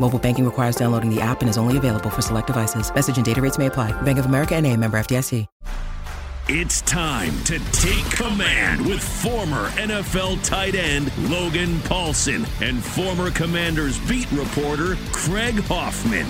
Mobile banking requires downloading the app and is only available for select devices. Message and data rates may apply. Bank of America and a member FDIC. It's time to take command with former NFL tight end Logan Paulsen and former Commanders beat reporter Craig Hoffman.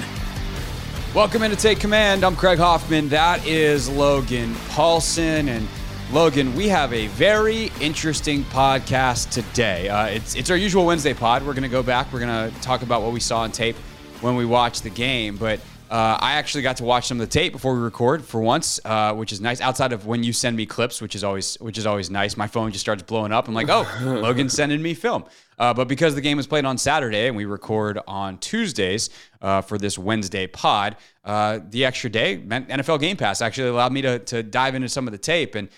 Welcome in to Take Command. I'm Craig Hoffman. That is Logan Paulsen. And Logan, we have a very interesting podcast today. Uh, it's, it's our usual Wednesday pod. We're going to go back. We're going to talk about what we saw on tape when we watched the game. But uh, I actually got to watch some of the tape before we record for once, uh, which is nice. Outside of when you send me clips, which is always which is always nice. My phone just starts blowing up. I'm like, oh, Logan's sending me film. Uh, but because the game was played on Saturday and we record on Tuesdays uh, for this Wednesday pod, uh, the extra day meant NFL Game Pass actually allowed me to to dive into some of the tape and.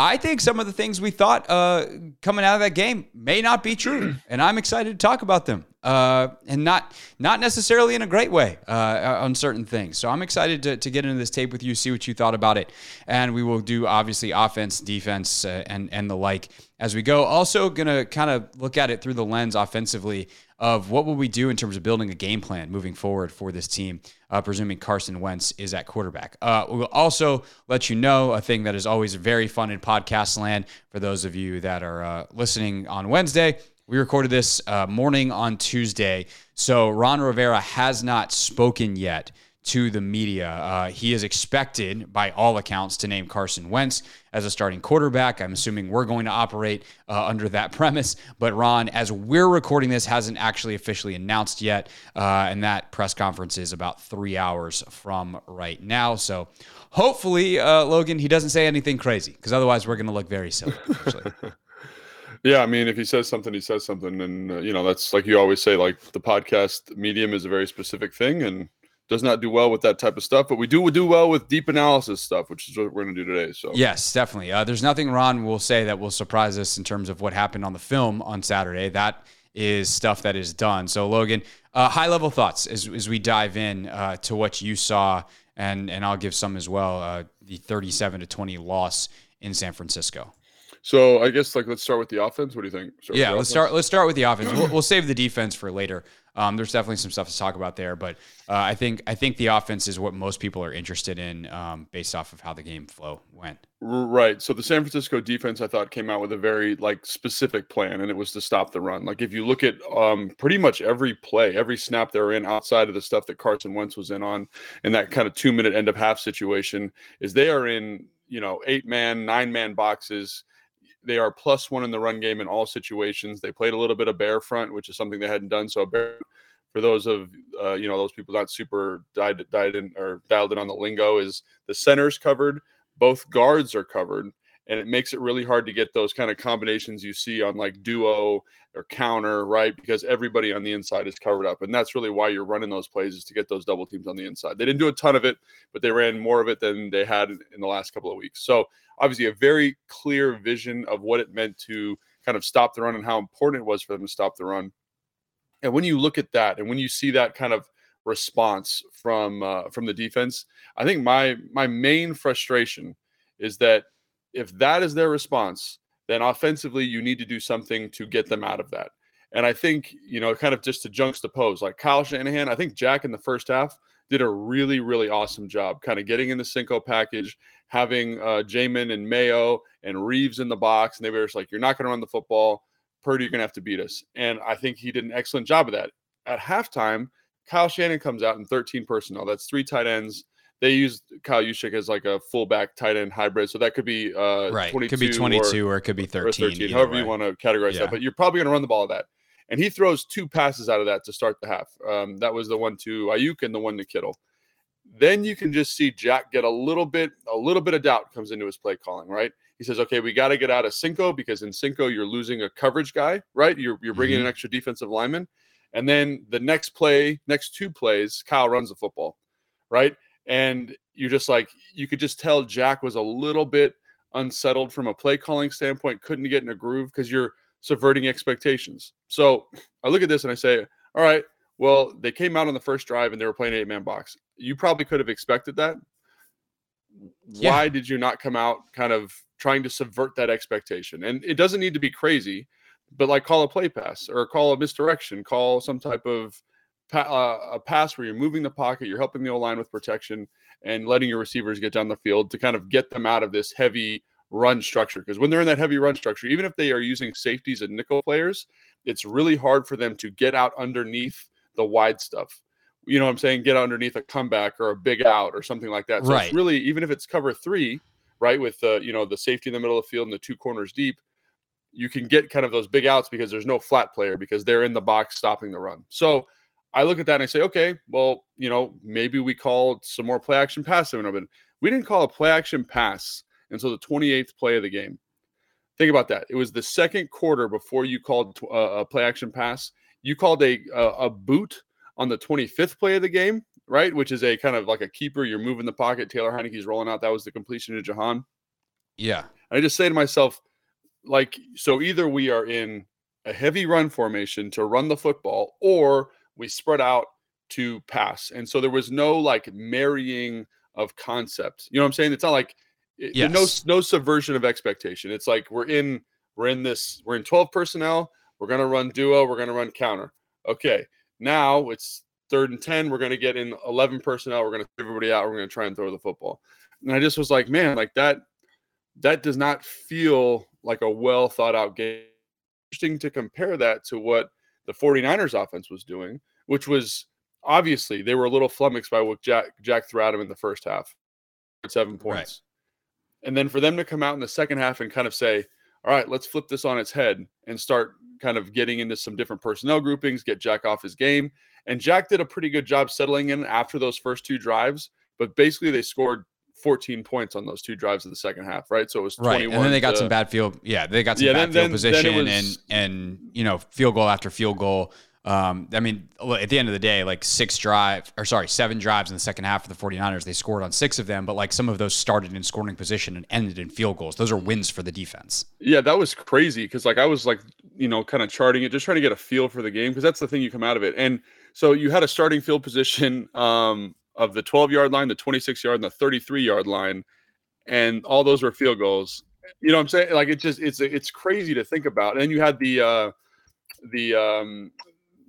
I think some of the things we thought uh, coming out of that game may not be true, and I'm excited to talk about them, uh, and not not necessarily in a great way uh, on certain things. So I'm excited to, to get into this tape with you, see what you thought about it, and we will do obviously offense, defense, uh, and and the like as we go. Also, gonna kind of look at it through the lens offensively of what will we do in terms of building a game plan moving forward for this team, uh, presuming Carson Wentz is at quarterback. Uh, we'll also let you know a thing that is always very fun in podcast land for those of you that are uh, listening on Wednesday. We recorded this uh, morning on Tuesday, so Ron Rivera has not spoken yet to the media. Uh, he is expected, by all accounts, to name Carson Wentz as a starting quarterback. I'm assuming we're going to operate uh, under that premise. But Ron, as we're recording this, hasn't actually officially announced yet. Uh, and that press conference is about three hours from right now. So hopefully, uh, Logan, he doesn't say anything crazy because otherwise we're going to look very silly. Yeah, I mean, if he says something, he says something, and uh, you know that's like you always say. Like the podcast medium is a very specific thing, and does not do well with that type of stuff, but we do do well with deep analysis stuff, which is what we're going to do today. So yes, definitely. Uh, there's nothing Ron will say that will surprise us in terms of what happened on the film on Saturday. That is stuff that is done. So Logan, uh, high level thoughts as, as we dive in uh, to what you saw, and and I'll give some as well. Uh, the 37 to 20 loss in San Francisco. So I guess like let's start with the offense. What do you think? Start yeah, let's offense? start. Let's start with the offense. We'll, we'll, save the defense for later. Um, there's definitely some stuff to talk about there, but uh, I think I think the offense is what most people are interested in um, based off of how the game flow went. Right. So the San Francisco defense, I thought, came out with a very like specific plan, and it was to stop the run. Like if you look at um, pretty much every play, every snap they're in, outside of the stuff that Carson Wentz was in on, in that kind of two minute end of half situation, is they are in you know eight man, nine man boxes they are plus one in the run game in all situations. They played a little bit of bear front, which is something they hadn't done. So bear, for those of uh, you know those people not super died, died in or dialed in on the lingo, is the centers covered, both guards are covered, and it makes it really hard to get those kind of combinations you see on like duo or counter, right? Because everybody on the inside is covered up, and that's really why you're running those plays is to get those double teams on the inside. They didn't do a ton of it, but they ran more of it than they had in the last couple of weeks. So obviously a very clear vision of what it meant to kind of stop the run and how important it was for them to stop the run. And when you look at that, and when you see that kind of response from uh, from the defense, I think my my main frustration is that if that is their response, then offensively you need to do something to get them out of that. And I think you know, kind of just to juxtapose, like Kyle Shanahan, I think Jack in the first half did a really, really awesome job kind of getting in the Cinco package, having uh, Jamin and Mayo and Reaves in the box. And they were just like, you're not going to run the football. Purdy, you're going to have to beat us. And I think he did an excellent job of that. At halftime, Kyle Shanahan comes out in 13 personnel. That's three tight ends. They used Kyle Juszczyk as like a fullback tight end hybrid. So that could be uh, right. 22 It could be 22 or, or it could be 13. 13 however you want to categorize Yeah. that. But you're probably going to run the ball of that. And he throws two passes out of that to start the half. Um, that was the one to Aiyuk and the one to Kittle. Then you can just see Jack get a little bit, a little bit of doubt comes into his play calling, right? He says, "Okay, we got to get out of Cinco because in Cinco you're losing a coverage guy, right? You're you're bringing Mhm. an extra defensive lineman, and then the next play, next two plays, Kyle runs the football, right? And you're just like you could just tell Jack was a little bit unsettled from a play calling standpoint, couldn't get in a groove because you're subverting expectations. So I look at this and I say, all right, well, they came out on the first drive and they were playing eight man box. You probably could have expected that. Yeah. Why did you not come out kind of trying to subvert that expectation? And it doesn't need to be crazy, but like call a play pass or call a misdirection, call some type of pa- uh, a pass where you're moving the pocket, you're helping the O line with protection, and letting your receivers get down the field to kind of get them out of this heavy run structure. Because when they're in that heavy run structure, even if they are using safeties and nickel players, it's really hard for them to get out underneath the wide stuff. You know what I'm saying? Get underneath a comeback or a big out or something like that. So Right. it's really, even if it's cover three, right, with the you know the safety in the middle of the field and the two corners deep, you can get kind of those big outs because there's no flat player because they're in the box stopping the run. So I look at that and I say, okay, well, you know, maybe we called some more play action pass. But we didn't call a play action pass until the 28th play of the game. Think about that. It was the second quarter before you called uh, a play action pass. You called a, a a boot on the 25th play of the game, right? Which is a kind of like a keeper. You're moving the pocket. Taylor Heinicke's rolling out. That was the completion to Jahan. Yeah. I just say to myself, like, so either we are in a heavy run formation to run the football, or we spread out to pass. And so there was no like marrying of concepts. You know what I'm saying? It's not like it- Yes. no no subversion of expectation. It's like we're in we're in this we're in 12 personnel. We're gonna run duo. We're gonna run counter. Okay, now it's third and 10. We're gonna get in 11 personnel. We're gonna everybody out. We're gonna try and throw the football. And I just was like, man, like that that does not feel like a well thought out game. Interesting to compare that to what the 49ers offense was doing, which was obviously they were a little flummoxed by what Jack Jack threw at him in the first half. Seven Right. points. And then for them to come out in the second half and kind of say, all right, let's flip this on its head and start kind of getting into some different personnel groupings, get Jack off his game. And Jack did a pretty good job settling in after those first two drives, but basically they scored 14 points on those two drives in the second half, right? So it was 21 Right. And then they got to- some bad field. Yeah. They got some Yeah, bad then- field then- then position was- and, and, you know, field goal after field goal. Um, I mean, at the end of the day, like six drive or sorry, seven drives in the second half for the 49ers. They scored on six of them, but like some of those started in scoring position and ended in field goals. Those are wins for the defense. Yeah, that was crazy because like I was like, you know, kind of charting it, just trying to get a feel for the game because that's the thing you come out of it. And so you had a starting field position um, of the 12 yard line, the 26 yard, and the 33 yard line, and all those were field goals. You know what I'm saying? Like it's just it's it's crazy to think about. And then you had the uh, the um,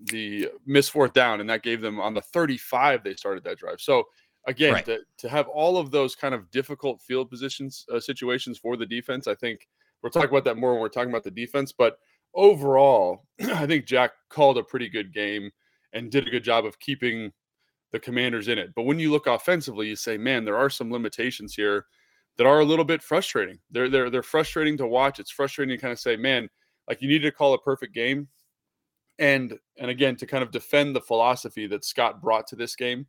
the miss fourth down, and that gave them on the 35 they started that drive. So again, Right. to, to have all of those kind of difficult field positions uh, situations for the defense, I think we'll talk about that more when we're talking about the defense. But overall, I think Jack called a pretty good game and did a good job of keeping the commanders in it. But when you look offensively, you say, man, there are some limitations here that are a little bit frustrating. They're they're they're frustrating to watch. It's frustrating to kind of say, man, like you need to call a perfect game. And and again, to kind of defend the philosophy that Scott brought to this game,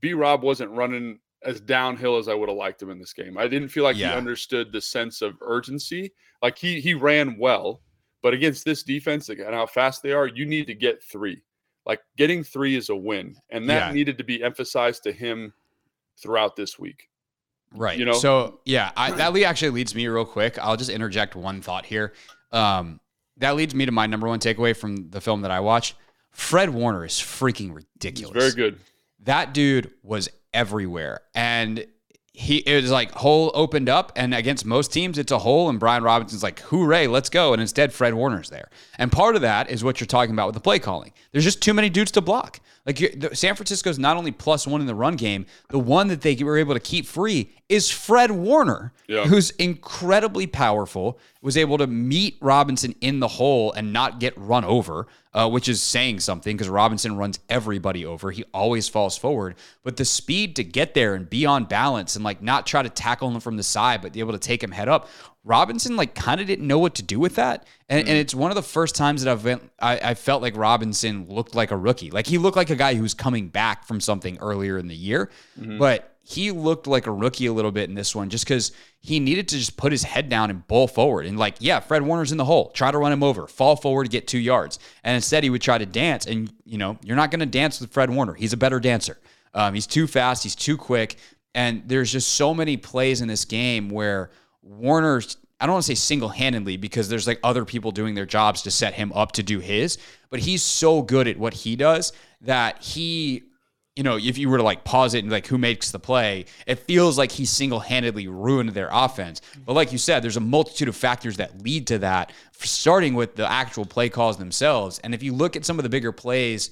B Rob wasn't running as downhill as I would have liked him in this game. I didn't feel like Yeah. he understood the sense of urgency. Like he he ran well, but against this defense and how fast they are, you need to get three. Like getting three is a win, and that Yeah. needed to be emphasized to him throughout this week. Right. You know? So yeah, I, that actually leads me real quick. I'll just interject one thought here. Um, that leads me to my number one takeaway from the film that I watched. Fred Warner is freaking ridiculous. very good. That dude was everywhere, and he it was like hole opened up, and against most teams, it's a hole, and Brian Robinson's like, "Hooray, let's go!" And instead, Fred Warner's there, and part of that is what you're talking about with the play calling. There's just too many dudes to block. Like the, San Francisco's not only plus one in the run game, the one that they were able to keep free is Fred Warner, Yeah. who's incredibly powerful, was able to meet Robinson in the hole and not get run over. uh, which is saying something because Robinson runs everybody over. He always falls forward, but the speed to get there and be on balance and like not try to tackle him from the side, but be able to take him head up. Robinson like kind of didn't know what to do with that, and, mm-hmm. and it's one of the first times that I've been, I, I felt like Robinson looked like a rookie. Like he looked like a guy who's coming back from something earlier in the year, mm-hmm. but he looked like a rookie a little bit in this one just because he needed to just put his head down and bowl forward. And like, yeah, Fred Warner's in the hole. Try to run him over, fall forward get two yards. And instead, he would try to dance. And, you know, you're not going to dance with Fred Warner. He's a better dancer. Um, he's too fast, he's too quick. And there's just so many plays in this game where Warner's I don't want to say single handedly because there's like other people doing their jobs to set him up to do his, but he's so good at what he does that he, you know, if you were to like pause it and like who makes the play, it feels like he single handedly ruined their offense. But like you said, there's a multitude of factors that lead to that, starting with the actual play calls themselves. And if you look at some of the bigger plays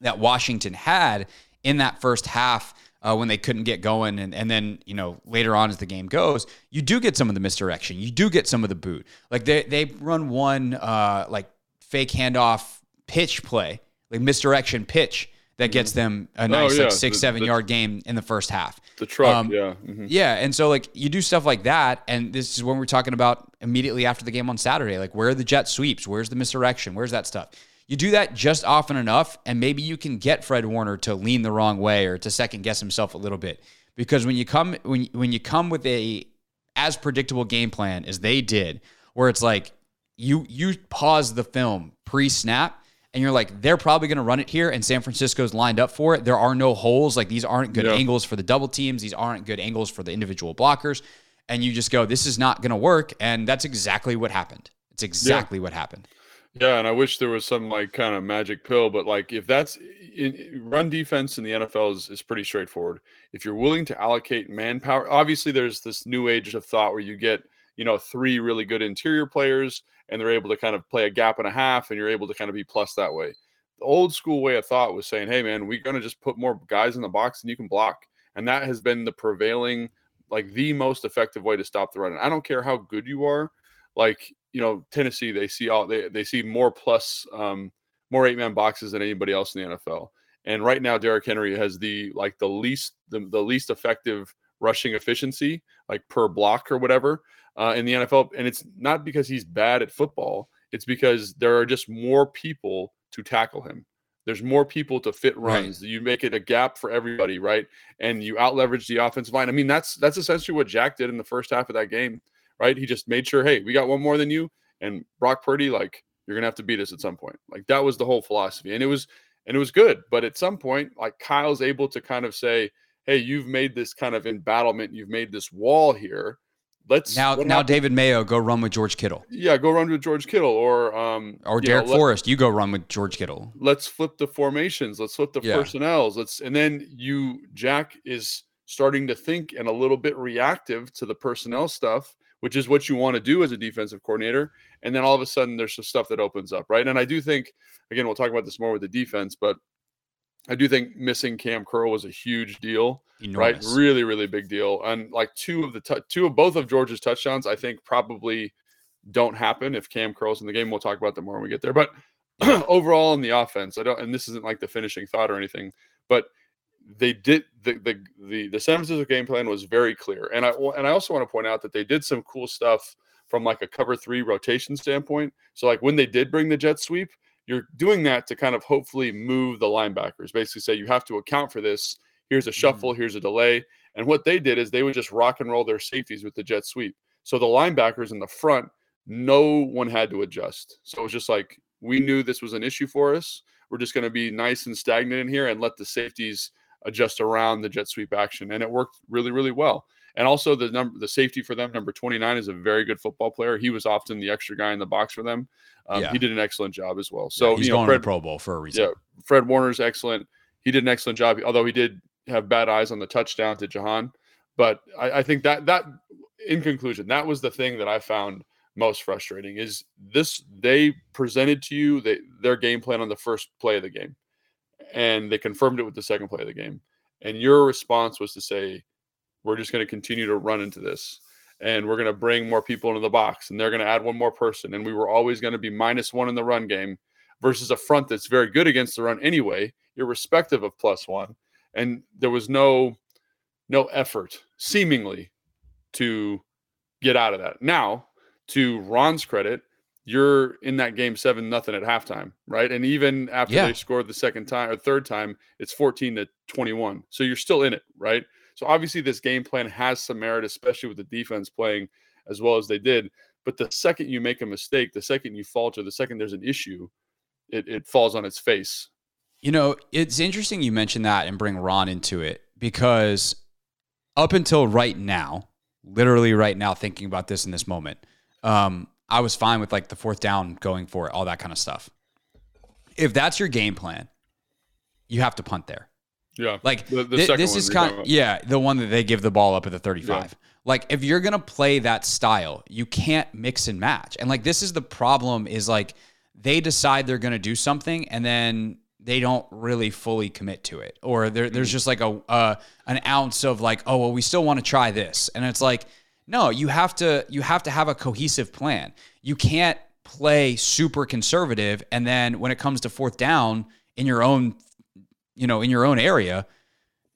that Washington had in that first half, uh, when they couldn't get going. And, and then, you know, later on as the game goes, you do get some of the misdirection. You do get some of the boot. Like they, they run one uh, like fake handoff pitch play, like misdirection pitch that gets mm-hmm. them a nice oh, yeah. like six, the, seven the, yard game in the first half. The truck, um, yeah. Mm-hmm. Yeah. And so like you do stuff like that. And this is when we're talking about immediately after the game on Saturday. Like where are the jet sweeps? Where's the misdirection? Where's that stuff? You do that just often enough, and maybe you can get Fred Warner to lean the wrong way or to second guess himself a little bit. Because when you come when when you come with a as predictable game plan as they did, where it's like you you pause the film pre snap and you're like they're probably going to run it here and San Francisco's lined up for it. There are no holes. Like these aren't good yeah. angles for the double teams. These aren't good angles for the individual blockers. And you just go, this is not going to work. And that's exactly what happened. It's exactly yeah. what happened. Yeah, and I wish there was some like kind of magic pill, but like if that's in, run defense in the NFL is, is pretty straightforward. If you're willing to allocate manpower, obviously there's this new age of thought where you get you know three really good interior players and they're able to kind of play a gap and a half, and you're able to kind of be plus that way. The old school way of thought was saying, "Hey man, we're gonna just put more guys in the box and you can block," and that has been the prevailing, like the most effective way to stop the run. And I don't care how good you are, like you know Tennessee they see all they they see more plus um, more eight man boxes than anybody else in the NFL. And right now Derrick Henry has the like the least the, the least effective rushing efficiency like per block or whatever uh, in the NFL. And it's not because he's bad at football. It's because there are just more people to tackle him. There's more people to fit runs. Right. You make it a gap for everybody, right? And you out leverage the offensive line. I mean, that's that's essentially what Jack did in the first half of that game right? He just made sure, hey, we got one more than you, and Brock Purdy, like you're gonna have to beat us at some point. Like that was the whole philosophy, and it was and it was good. But at some point, like Kyle's able to kind of say, hey, you've made this kind of embattlement, you've made this wall here. Let's now now David Mayo go run with George Kittle. Yeah, go run with George Kittle or um or Darrick know, Forrest. You go run with George Kittle. Let's flip the formations. Let's flip the yeah. personnels. Let's and then you Jack is starting to think and a little bit reactive to the personnel stuff which is what you want to do as a defensive coordinator. And then all of a sudden, there's some stuff that opens up, right? And I do think, again, we'll talk about this more with the defense, but I do think missing Cam Curl was a huge deal, Enormous. right? Really, really big deal. And like two of the t- two of both of George's touchdowns, I think probably don't happen if Cam Curl's in the game. We'll talk about that more when we get there. But overall in the offense, I don't, and this isn't like the finishing thought or anything, but they did the, the the the San Francisco game plan was very clear, and I and I also want to point out that they did some cool stuff from like a cover three rotation standpoint. So like when they did bring the jet sweep, you're doing that to kind of hopefully move the linebackers. Basically, say you have to account for this. Here's a mm-hmm. shuffle. Mm-hmm. Here's a delay. And what they did is they would just rock and roll their safeties with the jet sweep. So the linebackers in the front, no one had to adjust. So it was just like we knew this was an issue for us. We're just going to be nice and stagnant in here and let the safeties adjust around the jet sweep action, and it worked really, really well. And also the number, the safety for them, number 29, is a very good football player. He was often the extra guy in the box for them. Um, yeah. He did an excellent job as well. So yeah, he's you know, going Fred, to Pro Bowl for a reason. Yeah, Fred Warner's excellent. He did an excellent job, although he did have bad eyes on the touchdown to Jahan. But I, I think that that, in conclusion, that was the thing that I found most frustrating is this they presented to you they, their game plan on the first play of the game and they confirmed it with the second play of the game. And your response was to say, we're just going to continue to run into this and we're going to bring more people into the box and they're going to add one more person. And we were always going to be minus one in the run game versus a front that's very good against the run anyway, irrespective of plus one. And there was no no effort, seemingly, to get out of that. Now, to Ron's credit, you're in that game seven nothing at halftime, right? And even after Yeah. they scored the second time or third time, it's 14 to 21. So you're still in it, right? So obviously this game plan has some merit, especially with the defense playing as well as they did. But the second you make a mistake, the second you falter, the second there's an issue, it, it falls on its face. You know, it's interesting you mentioned that and bring Ron into it because up until right now, literally right now, thinking about this in this moment, um, I was fine with like the fourth down going for it, all that kind of stuff. If that's your game plan, you have to punt there. Yeah. Like The- the second this is kind about. yeah, the one that they give the ball up at the 35. Like if you're going to play that style, you can't mix and match. And like this is the problem is like they decide they're going to do something and then they don't really fully commit to it. Or there, there's just like a uh, an ounce of like, oh, well, we still want to try this. And it's like, no, you have to you have to have a cohesive plan. You can't play super conservative and then when it comes to fourth down in your own you know, in your own area,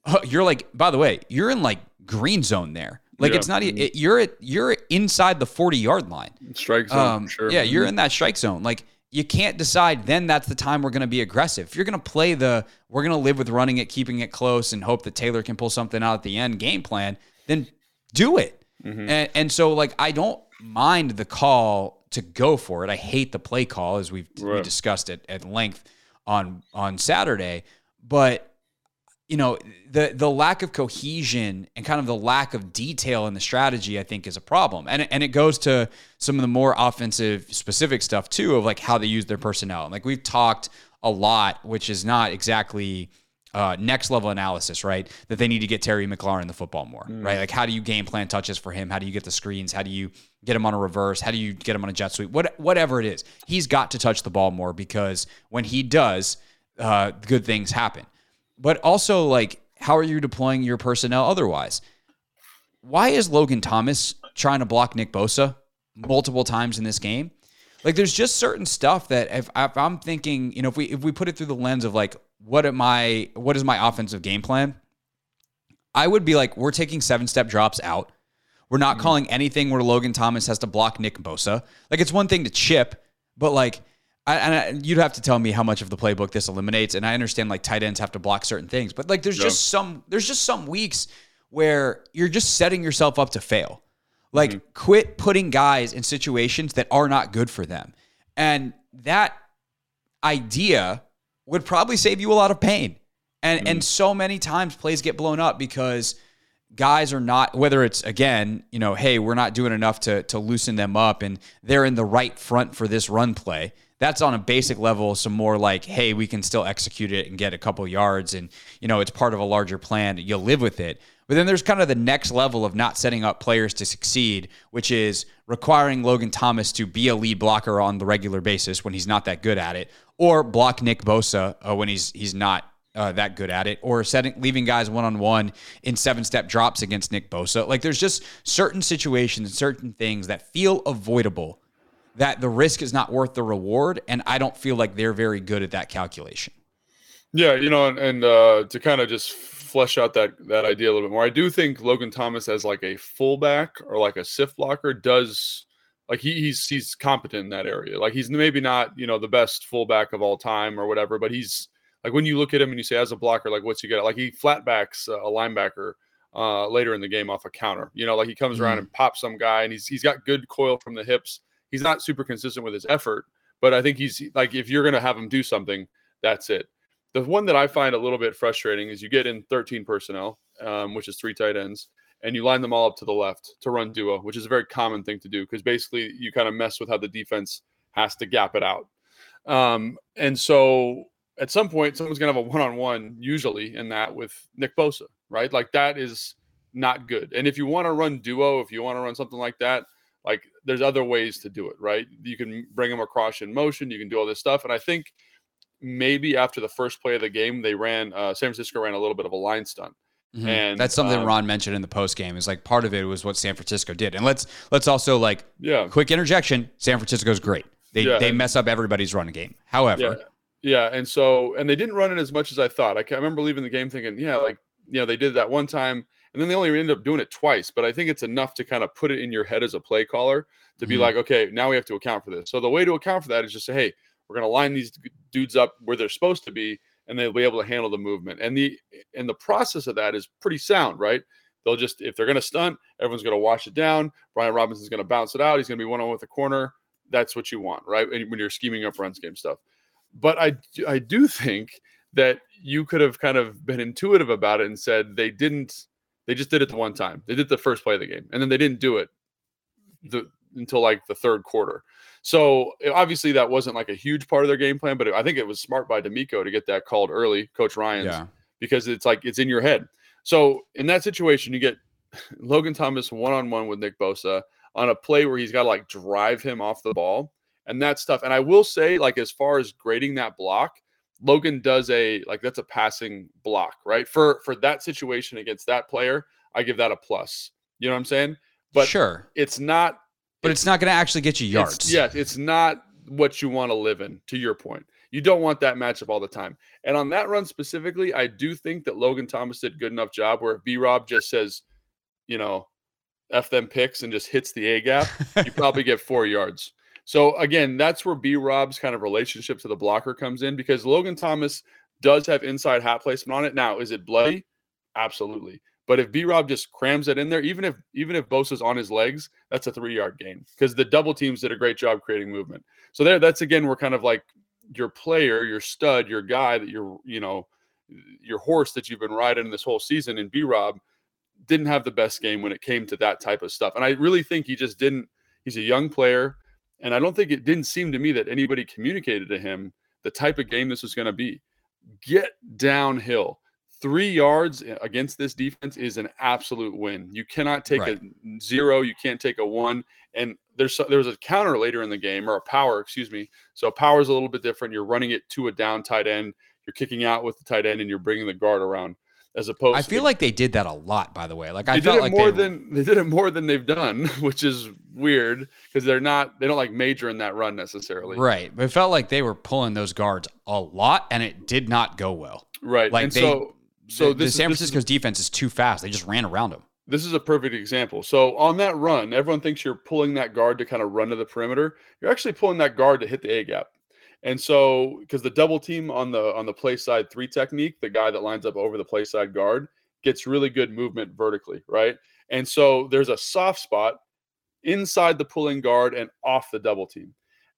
uh, you're like, by the way, you're in like green zone there. Like Yeah. it's not, it, you're at, you're inside the 40 yard line. Strike zone, Um, sure. Yeah, you're in that strike zone. Like you can't decide then that's the time we're going to be aggressive. If you're going to play the, we're going to live with running it, keeping it close and hope that Taylor can pull something out at the end game plan, then do it. Mm-hmm. And, and so like, I don't mind the call to go for it. I hate the play call as we've we discussed it at length on, on Saturday, but you know the the lack of cohesion and kind of the lack of detail in the strategy I think is a problem and and it goes to some of the more offensive specific stuff too of like how they use their personnel like we've talked a lot which is not exactly uh, next level analysis right? That they need to get Terry McLaurin the football more right? Like how do you game plan touches for him? How do you get the screens? How do you get him on a reverse? How do you get him on a jet sweep? What whatever it is he's got to touch the ball more because when he does uh, good things happen. But also like how are you deploying your personnel otherwise? Why is logan thomas trying to block nick bosa multiple times in this game like there's just certain stuff that if, if i'm thinking you know if we if we put it through the lens of like what am i what is my offensive game plan i would be like we're taking seven step drops out we're not mm-hmm. calling anything where logan thomas has to block nick bosa like it's one thing to chip but like I, and I, you'd have to tell me how much of the playbook this eliminates. And I understand like tight ends have to block certain things, but like there's Yeah. just some there's just some weeks where you're just setting yourself up to fail. Like mm-hmm. quit putting guys in situations that are not good for them. And that idea would probably save you a lot of pain. And and mm-hmm. so many times plays get blown up because guys are not whether it's again, you know, hey, we're not doing enough to to loosen them up and they're in the right front for this run play. That's on a basic level some more like, hey, we can still execute it and get a couple yards and you know, it's part of a larger plan. You'll live with it. But then there's kind of the next level of not setting up players to succeed, which is requiring Logan Thomas to be a lead blocker on the regular basis when he's not that good at it, or block Nick Bosa uh, when he's he's not uh, that good at it, or setting leaving guys one on one in seven step drops against Nick Bosa. Like there's just certain situations, certain things that feel avoidable, that the risk is not worth the reward, and I don't feel like they're very good at that calculation. Yeah, you know, and, and uh, to kind of just flesh out that that idea a little bit more, I do think Logan Thomas as like a fullback or like a sift blocker does like he, he's he's competent in that area. Like he's maybe not you know the best fullback of all time or whatever, but he's like when you look at him and you say as a blocker, like what's he good at? Like he flatbacks uh, a linebacker uh, later in the game off a counter. You know, like he comes around Mm. and pops some guy, and he's he's got good coil from the hips. He's not super consistent with his effort, but I think he's like if you're gonna have him do something, that's it. The one that I find a little bit frustrating is you get in 13 personnel, um, which is three tight ends, and you line them all up to the left to run duo, which is a very common thing to do because basically you kind of mess with how the defense has to gap it out. Um, and so at some point, someone's gonna have a one-on-one, usually in that with Nick Bosa, right? Like that is not good. And if you want to run duo, if you want to run something like that, like there's other ways to do it, right? You can bring them across in motion, you can do all this stuff. And I think maybe after the first play of the game, they ran uh, San Francisco ran a little bit of a line stunt. Mhm. And, that's something um, Ron mentioned in the post game. Is like part of it was what San Francisco did, and let's let's also like Yeah, quick interjection. San Francisco's great. They Yeah. they mess up everybody's run game. However, Yeah. Yeah. And so, and they didn't run it as much as I thought. I, I remember leaving the game thinking, yeah, like, you know, they did that one time and then they only ended up doing it twice. But I think it's enough to kind of put it in your head as a play caller to be Mhm. like, okay, now we have to account for this. So the way to account for that is just say, hey, we're going to line these dudes up where they're supposed to be and they'll be able to handle the movement. And the and the process of that is pretty sound, right? They'll just if they're going to stunt, everyone's going to wash it down. Brian Robinson's going to bounce it out. He's going to be one on one with the corner. That's what you want, right? And when you're scheming up runs game stuff. But I I do think that you could have kind of been intuitive about it and said they didn't they just did it the one time. They did the first play of the game and then they didn't do it the until like the third quarter. So obviously that wasn't like a huge part of their game plan, but I think it was smart by DeMeco to get that called early, Coach Ryans, yeah, because it's like it's in your head. So in that situation, you get Logan Thomas one on one with Nick Bosa on a play where he's got to like drive him off the ball and that stuff. And I will say, like as far as grading that block, Logan does a like that's a passing block, right? For for that situation against that player, I give that a plus. You know what I'm saying? But sure, it's not but it's not going to actually get you it's- yards. yeah, it's not what you want to live in, to your point. You don't want that matchup all the time. And on that run specifically, I do think that Logan Thomas did good enough job where if B Rob just says, you know, F them picks and just hits the A gap, you probably get four yards. So again, that's where B Rob's kind of relationship to the blocker comes in because Logan Thomas does have inside hat placement on it. Now, is it bloody? Absolutely. But if B Rob just crams it in there, even if even if Bosa's on his legs, that's a three yard gain because the double teams did a great job creating movement. So there, that's again, we're kind of like your player, your stud, your guy that you're, you know, your horse that you've been riding this whole season. And B Rob didn't have the best game when it came to that type of stuff. And I really think he just didn't. He's a young player, and I don't think it didn't seem to me that anybody communicated to him the type of game this was going to be. Get downhill. Three yards against this defense is an absolute win. You cannot take Right. a zero. You can't take a one. And there's there was a counter later in the game, or a power, excuse me. So power is a little bit different. You're running it to a down tight end. You're kicking out with the tight end, and you're bringing the guard around. As opposed, to I feel the- like they did that a lot. By the way, like I they felt did it like more they, than they did it more than they've done, which is weird because they're not they don't like major in that run necessarily. right, but it felt like they were pulling those guards a lot, and it did not go well. Right. Like and they- so so the, the this, San this is- Francisco's defense is too fast. They just ran around them. this is a perfect example. So on that run, everyone thinks you're pulling that guard to kind of run to the perimeter. You're actually pulling that guard to hit the A gap. And so because the double team on the on the play side three technique, the guy that lines up over the play side guard gets really good movement vertically, right? And so there's a soft spot inside the pulling guard and off the double team.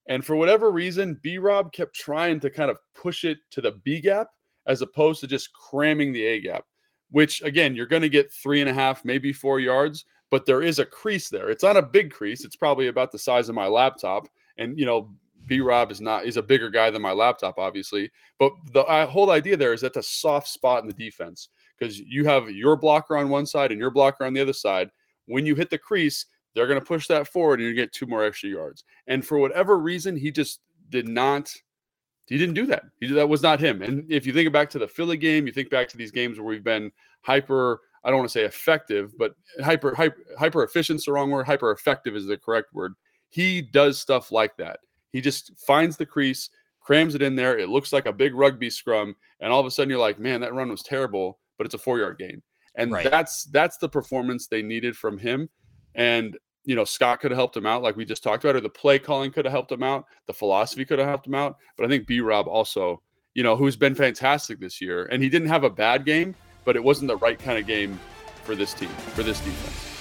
And for whatever reason, B Rob kept trying to kind of push it to the B gap as opposed to just cramming the A gap, which again, you're going to get three and a half, maybe four yards, but there is a crease there. It's not a big crease. It's probably about the size of my laptop. And, you know, B Rob is not, is a bigger guy than my laptop, obviously. But the uh, whole idea there is that's a soft spot in the defense because you have your blocker on one side and your blocker on the other side. When you hit the crease, they're going to push that forward and you get two more extra yards. And for whatever reason, he just did not. He didn't do that. He, that was not him. And if you think back to the Philly game, you think back to these games where we've been hyper. I don't want to say effective, but hyper hyper hyper efficient is the wrong word. Hyper effective is the correct word. He does stuff like that. He just finds the crease, crams it in there. It looks like a big rugby scrum, and all of a sudden you're like, man, that run was terrible, but it's a four yard gain. And Right. that's that's the performance they needed from him. And you know, Scott could have helped him out, like we just talked about, or the play calling could have helped him out, the philosophy could have helped him out. But I think B Rob also, you know, who's been fantastic this year, and he didn't have a bad game, but it wasn't the right kind of game for this team, for this defense.